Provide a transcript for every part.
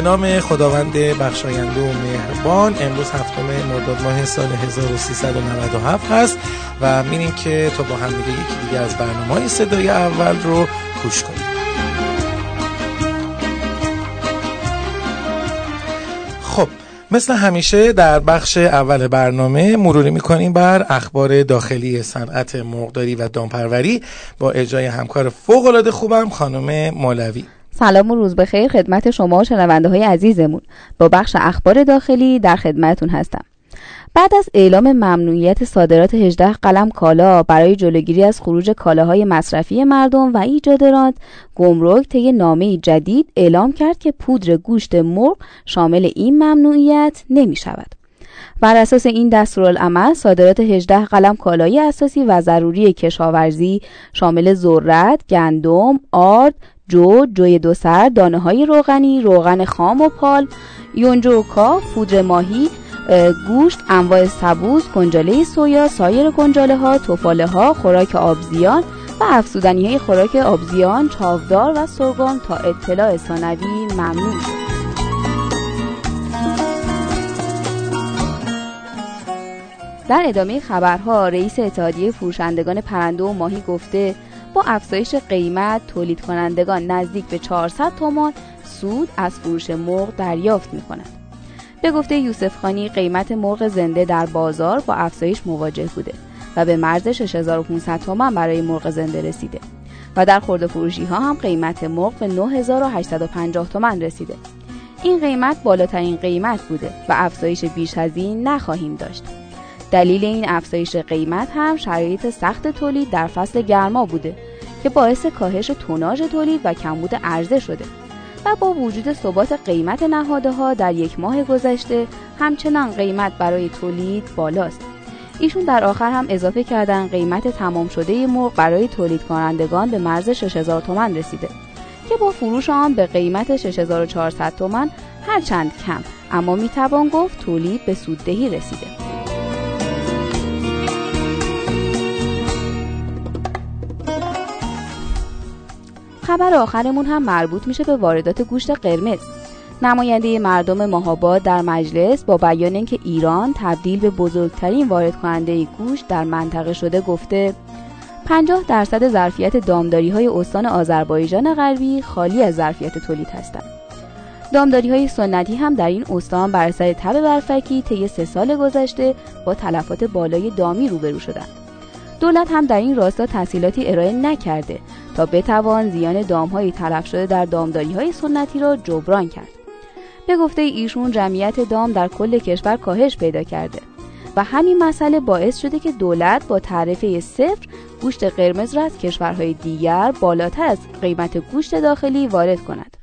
به نام خداوند بخشاینده و مهربان امروز هفتم مرداد ماه سال 1397 هست و میریم که تا با هم دیگه یکی دیگه از برنامه های صدای اول رو گوش کنیم. خب مثل همیشه در بخش اول برنامه مروری می‌کنیم بر اخبار داخلی صنعت مرغداری و دامپروری با اجرای همکار فوق العاده خوبم خانم مولوی. سلام و روز بخیر خدمت شما و شنونده های عزیزمون. با بخش اخبار داخلی در خدمتون هستم. بعد از اعلام ممنوعیت صادرات 18 قلم کالا برای جلوگیری از خروج کالاهای مصرفی مردم و ایجاد راند گمرک طی نامه جدید اعلام کرد که پودر گوشت مرغ شامل این ممنوعیت نمی شود. بر اساس این دستورالعمل صادرات 18 قلم کالای اساسی و ضروری کشاورزی شامل ذرت، گندم، آرد، جو، جوی دو سر، دانه های روغنی، روغن خام و پال، یونجو و پودر ماهی، گوشت، انواع سبوز، کنجاله سویا، سایر کنجاله ها، توفاله ها، خوراک آبزیان و افزودنی های خوراک آبزیان، چاودار و سرگان تا اطلاع ثانوی. ممنوع در ادامه خبرها رئیس اتحادیه فروشندگان پرنده و ماهی گفته با افزایش قیمت تولید کنندگان نزدیک به 400 تومان سود از فروش مرغ دریافت می کنند. به گفته یوسف خانی قیمت مرغ زنده در بازار با افزایش مواجه بوده و به مرز 6500 تومان برای مرغ زنده رسیده و در خورده فروشی ها هم قیمت مرغ به 9850 تومان رسیده. این قیمت بالاترین قیمت بوده و افزایش بیش از این نخواهیم داشت. دلیل این افزایش قیمت هم شرایط سخت تولید در فصل گرما بوده که باعث کاهش توناژ تولید و کمبود عرضه شده و با وجود ثبات قیمت نهاده ها در یک ماه گذشته همچنان قیمت برای تولید بالاست. ایشون در آخر هم اضافه کردن قیمت تمام شده مرغ برای تولید کنندگان به مرز 6000 تومان رسیده که با فروش آن به قیمت 6400 تومان هرچند کم اما می‌توان گفت تولید به سوددهی رسیده. خبر آخرمون هم مربوط میشه به واردات گوشت قرمز نماینده مردم ماهاباد در مجلس با بیان اینکه ایران تبدیل به بزرگترین وارد کننده گوشت در منطقه شده گفته 50 درصد ظرفیت دامداری های استان آذربایجان غربی خالی از ظرفیت تولید هستند. دامداری های سنتی هم در این استان بر اثر تب برفکی طی سه سال گذشته با تلفات بالای دامی روبرو شدند. دولت هم در این راستا تحصیلاتی ارائه نکرده بتوان زیان دامهایی تلف شده در دامداری های سنتی را جبران کرد. به گفته ایشون جمعیت دام در کل کشور کاهش پیدا کرده و همین مسئله باعث شده که دولت با تعرفه صفر گوشت قرمز را از کشورهای دیگر بالاتر از قیمت گوشت داخلی وارد کند.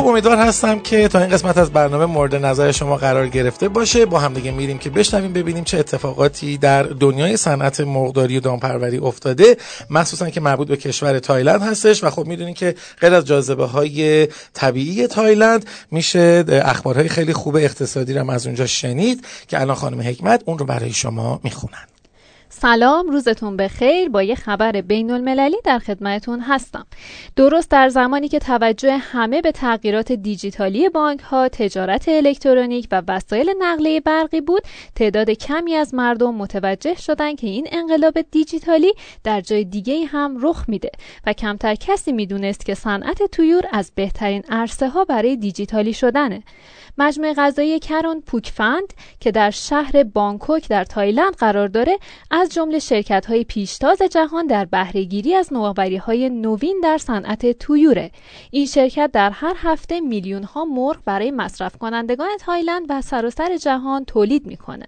خب امیدوار هستم که تا این قسمت از برنامه مورد نظر شما قرار گرفته باشه. با هم دیگه میریم که بشنویم ببینیم چه اتفاقاتی در دنیای صنعت مرغداری و دامپروری افتاده. مخصوصا که مربوط به کشور تایلند هستش و خب می‌دونین که غیر از جاذبه های طبیعی تایلند میشه اخبارهای خیلی خوب اقتصادی رو از اونجا شنید که الان خانم حکمت اون رو برای شما می‌خونن. سلام روزتون بخیر. با یه خبر بین المللی در خدمتون هستم. درست در زمانی که توجه همه به تغییرات دیجیتالی بانک ها تجارت الکترونیک و وسایل نقلیه برقی بود تعداد کمی از مردم متوجه شدند که این انقلاب دیجیتالی در جای دیگه هم رخ میده و کمتر کسی می‌دونست که صنعت تویور از بهترین عرصه ها برای دیجیتالی شدنه. مجموعه غذایی کرون پوکفند که در شهر بانکوک در تایلند قرار داره از جمله شرکت های پیشتاز جهان در بهرهگیری از نوآوری های نوین در صنعت تویوره این شرکت در هر هفته میلیون ها مرغ برای مصرف کنندگان تایلند و سراسر جهان تولید می‌کنه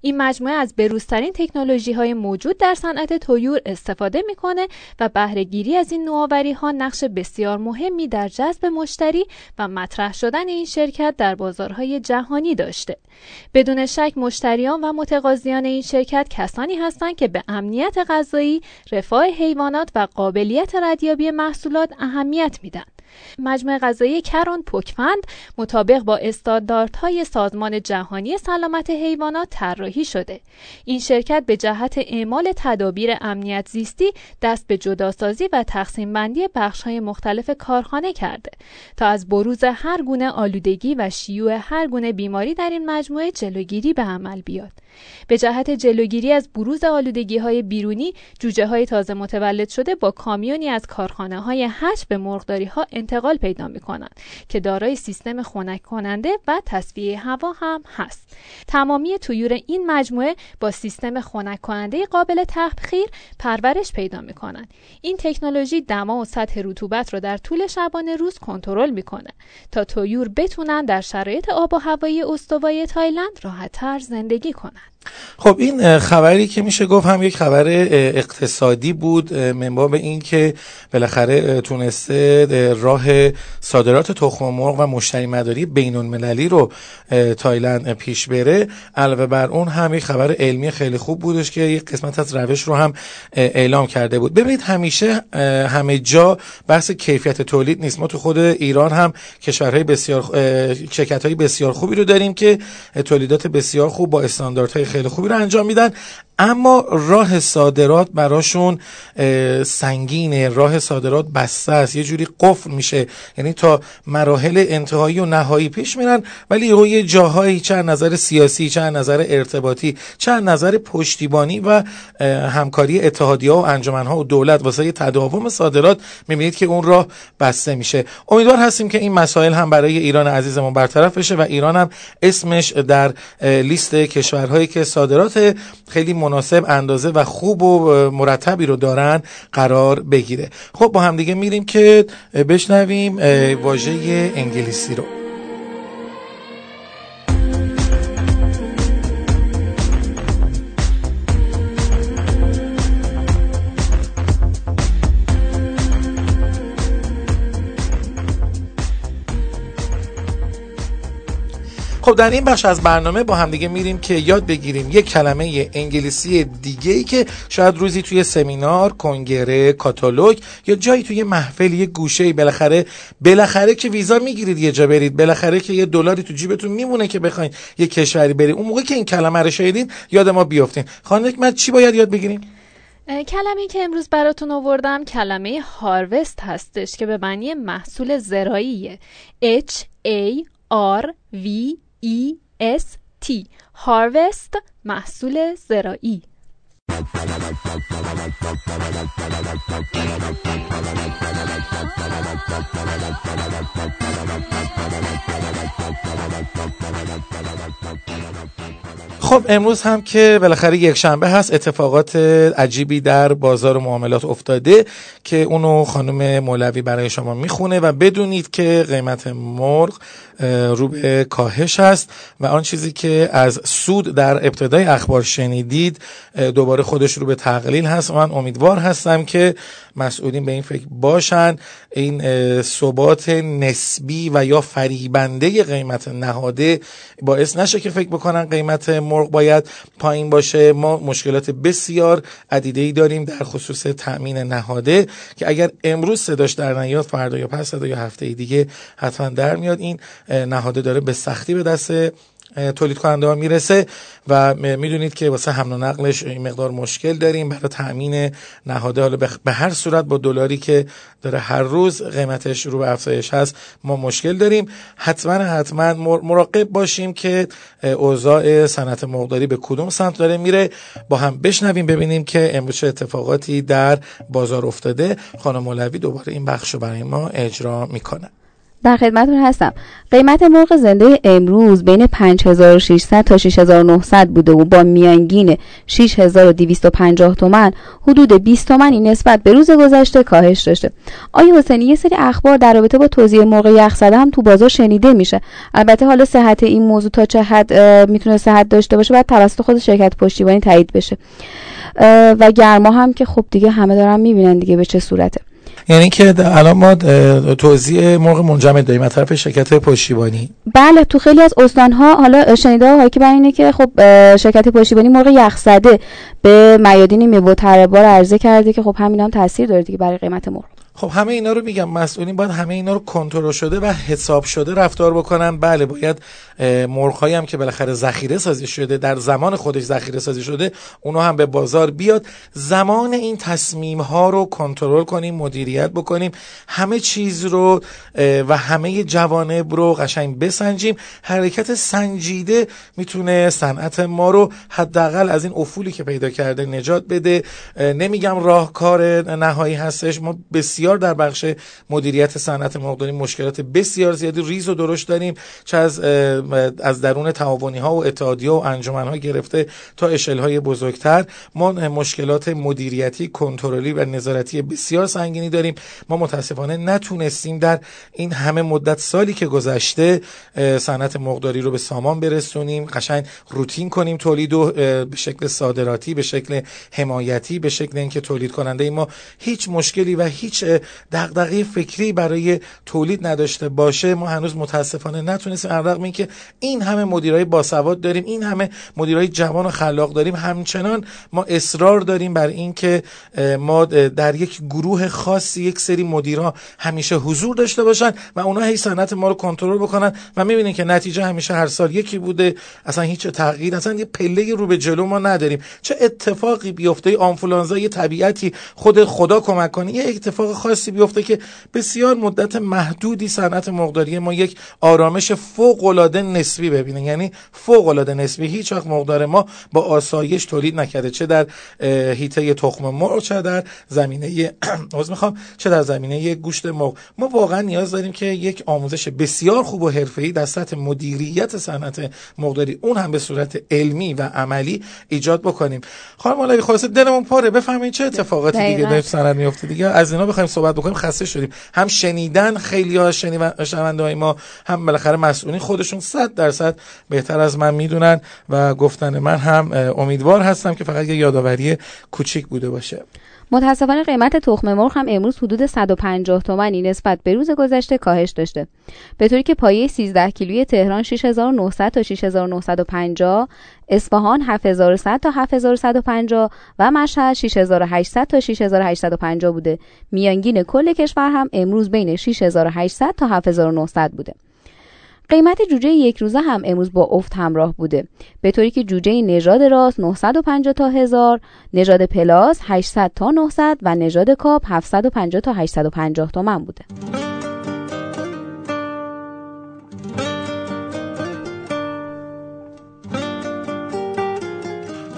این مجموعه از بروزترین تکنولوژی های موجود در صنعت تویور استفاده می‌کنه و بهرهگیری از این نوآوری ها نقش بسیار مهمی در جذب مشتری و مطرح شدن این شرکت در بازارهای جهانی داشته. بدون شک مشتریان و متقاضیان این شرکت کسانی هستند که به امنیت غذایی رفاه حیوانات و قابلیت ردیابی محصولات اهمیت میدن. مجموعه غذایی کرون پوکفند مطابق با استانداردهای سازمان جهانی سلامت حیوانات طراحی شده. این شرکت به جهت اعمال تدابیر امنیت زیستی دست به جداسازی و تقسیم بندی بخش‌های مختلف کارخانه کرده تا از بروز هر گونه آلودگی و شیوع هر گونه بیماری در این مجموعه جلوگیری به عمل بیاد. به جهت جلوگیری از بروز آلودگی های بیرونی جوجه های تازه متولد شده با کامیونی از کارخانه های هش به مرغداری ها انتقال پیدا می کنند که دارای سیستم خنک کننده و تصفیه هوا هم هست. تمامی تویور این مجموعه با سیستم خنک کننده قابل تبخیر پرورش پیدا می کنند این تکنولوژی دما و سطح رطوبت را در طول شبانه روز کنترل می‌کنه تا تویور بتونن در شرایط آب و هوایی استوای تایلند راحتتر زندگی کنند. that. خب این خبری که میشه گفت هم یک خبر اقتصادی بود منبع به این که بالاخره تونسته راه صادرات تخم مرغ و مشتری مداری بین المللی رو تایلند پیش بره. علاوه بر اون هم یک خبر علمی خیلی خوب بودش که یک قسمت از روش رو هم اعلام کرده بود. ببینید همیشه همه جا بحث کیفیت تولید نیست. ما تو خود ایران هم کشورهای بسیار شرکت های بسیار خوبی رو داریم که تولیدات بسیار خوب با استانداردهای خیلی خوبی رو انجام میدن. اما راه صادرات براشون سنگینه. راه صادرات بسته است. یه جوری قفل میشه. یعنی تا مراحل انتهایی و نهایی پیش میرن ولی یه جاهایی چه نظر سیاسی چه نظر ارتباطی چه نظر پشتیبانی و همکاری اتحادیه و انجمنها و دولت واسه تداوم صادرات می‌بینید که اون راه بسته میشه. امیدوار هستیم که این مسائل هم برای ایران عزیزمون برطرف بشه و ایران هم اسمش در لیست کشورهایی که صادرات خیلی مناسب اندازه و خوب و مرتبی رو دارن قرار بگیره. خب با همدیگه میریم که بشنویم واژه انگلیسی رو. خب در این بخش از برنامه با همدیگه میریم که یاد بگیریم یک کلمه انگلیسی دیگه ای که شاید روزی توی سمینار، کنگره، کاتالوگ یا جایی توی محفل یه گوشه ای بالاخره بالاخره که ویزا می‌گیرید یه جا برید بالاخره که یه دلاری تو جیبتون میمونه که بخواید یه کشوری برید اون موقع که این کلمه رو شنیدین یاد ما بیافتین. خانم من چی باید یاد بگیریم؟ کلمه که امروز براتون آوردم کلمه هاروست هستش که به معنی محصول زراعیه. H A R V E S T. Harvest محصول زراعی. خب امروز هم که بالاخره یک شنبه هست اتفاقات عجیبی در بازار معاملات افتاده که اونو خانم مولوی برای شما می‌خونه و بدونید که قیمت مرغ رو به کاهش است و آن چیزی که از سود در ابتدای اخبار شنیدید دوباره خودش رو به تقلیل هست. من امیدوار هستم که مسئولین به این فکر باشن. این ثبات نسبی و یا فریبنده قیمت نهاده باعث نشه که فکر بکنن قیمت مرغ باید پایین باشه. ما مشکلات بسیار عدیده ای داریم در خصوص تأمین نهاده که اگر امروز صداش در نیاد فردا یا پس فردا یا هفته دیگه حتما در میاد. این نهاده داره به سختی به دست تولید کننده ها می‌رسه و می‌دونید که واسه حمل و نقلش این مقدار مشکل داریم برای تامین نهاده. حالا به هر صورت با دلاری که داره هر روز قیمتش رو به افزایش هست ما مشکل داریم. حتما حتما مراقب باشیم که اوضاع صنعت مرغداری به کدوم سمت داره میره. با هم بشنویم ببینیم که امروز اتفاقاتی در بازار افتاده. خانم مولوی دوباره این بخش رو برای ما اجرا می‌کنه. در خدمتتون هستم. قیمت مرغ زنده امروز بین 5600 تا 6900 بوده و با میانگین 6250 تومن حدود 20 تومنی نسبت به روز گذشته کاهش داشته. آیا حسینی یه سری اخبار در رابطه با توزیع مرغ یخ زده هم تو بازار شنیده میشه. البته حالا صحت این موضوع تا چه حد می‌تونه صحت داشته باشه بعد توسط خود شرکت پشتیبانی تایید بشه. و گرما هم که خب دیگه همه دارن می‌بینن دیگه به چه صورته. یعنی که الان ما توزیع مرغ منجمد داریم از طرف شرکت پشتیبانی. بله تو خیلی از استانها حالا شنیده های که اینه که خب شرکت پشتیبانی مرغ یخ زده به میادین میوه تربار عرضه کرده که خب همین هم تاثیر داره دیگه برای قیمت مرغ. خب همه اینا رو میگم مسئولین باید همه اینا رو کنترل شده و حساب شده رفتار بکنن. بله باید مرغهایی هم که بالاخره ذخیره سازی شده در زمان خودش ذخیره سازی شده اونو هم به بازار بیاد. زمان این تصمیم ها رو کنترل کنیم مدیریت بکنیم همه چیز رو و همه جوانب رو قشنگ بسنجیم. حرکت سنجیده می‌تونه صنعت ما رو حداقل از این افولی که پیدا کرده نجات بده. نمیگم راهکار نهایی هستش ما بسیار در بخش مدیریت صنعت مرغداری مشکلات بسیار زیادی ریز و درشت داریم چه از از درون تعاونی ها و اتحادیه و انجمن ها گرفته تا اشل های بزرگتر. ما مشکلات مدیریتی کنترلی و نظارتی بسیار سنگینی داریم. ما متاسفانه نتونستیم در این همه مدت سالی که گذشته صنعت مرغداری رو به سامان برسونیم. قشنگ روتین کنیم تولید و به شکل صادراتی به شکل حمایتی به شکل اینکه تولید کننده ما هیچ مشکلی و هیچ دغدغه فکری برای تولید نداشته باشه ما هنوز متاسفانه نتونستیم. رغم اینکه این همه مدیرای باسواد داریم این همه مدیرای جوان و خلاق داریم. همچنان ما اصرار داریم بر اینکه ما در یک گروه خاصی یک سری مدیرها همیشه حضور داشته باشن و اونا هی صنعت ما رو کنترل بکنن و می‌بینیم که نتیجه همیشه هر سال یکی بوده. اصلا هیچ تغییر اصلا یه پله رو به جلو ما نداریم. چه اتفاقی بیفته؟ آنفولانزا یه طبیعتی خود خدا کمک کنه. یه اتفاق خاصی بیفته که بسیار مدت محدودی صنعت مقداری ما یک آرامش فوق العاده نسبی ببینه. یعنی فوق العاده نسبی. هیچ وقت مقدار ما با آسایش تولید نکرده. چه در هیته تخم مرغ چه در زمینه عذر می‌خوام چه در زمینه گوشت مرغ. ما واقعا نیاز داریم که یک آموزش بسیار خوب و حرفه‌ای در سطح مدیریت صنعت مقداری اون هم به صورت علمی و عملی ایجاد بکنیم. خانم مولوی خلاصه دلمون پاره بفهمید چه اتفاقاتی دیگه در صنعت میفته دیگه؟ از اینا بخوایم صحبت بکنیم خسته شدیم. هم شنیدن خیلی ها شنونده های ما هم بالاخره مسئولین خودشون صد درصد بهتر از من می‌دونن و گفتن من هم امیدوار هستم که فقط یه یادآوری کوچیک بوده باشه. متاسفانه قیمت تخم مرغ هم امروز حدود 150 تومانی نسبت به روز گذشته کاهش داشته. به طوری که پایه 13 کیلویی تهران 6900 تا 6950 اصفهان 7100 تا 7150 و مشهد 6800 تا 6850 بوده. میانگین کل کشور هم امروز بین 6800 تا 7900 بوده. قیمت جوجه یک روزه هم امروز با افت همراه بوده. به طوری که جوجه نژاد راست 950 تا 1000 نژاد پلاس 800 تا 900 و نژاد کاپ 750 تا 850 تومن بوده.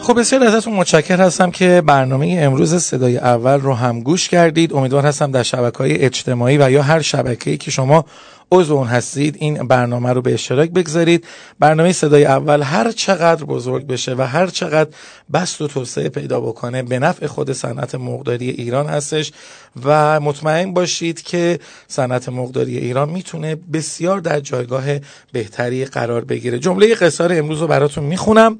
خب بسیار ازتون متشکر هستم که برنامه امروز صدای اول رو هم گوش کردید. امیدوار هستم در شبکه های اجتماعی و یا هر شبکه‌ای که شما عضو اون هستید این برنامه رو به اشتراک بگذارید. برنامه صدای اول هر چقدر بزرگ بشه و هر چقدر بست و توسعه پیدا بکنه به نفع خود صنعت مرغداری ایران هستش. و مطمئن باشید که صنعت مرغداری ایران می‌تونه بسیار در جایگاه بهتری قرار بگیره. جمله قصار امروز رو براتون می‌خونم.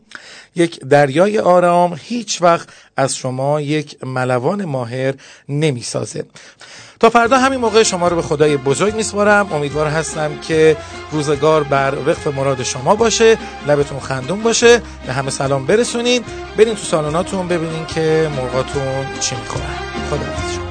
یک دریای آرام هیچ وقت از شما یک ملوان ماهر نمی‌سازه. تا فردا همین موقع شما رو به خدای بزرگ میسپارم. امیدوار هستم که روزگار بر وقف مراد شما باشه لبتون خندون باشه به همه سلام برسونین. برین تو سالوناتون ببینین که مرغاتون چی می‌کنن. خدا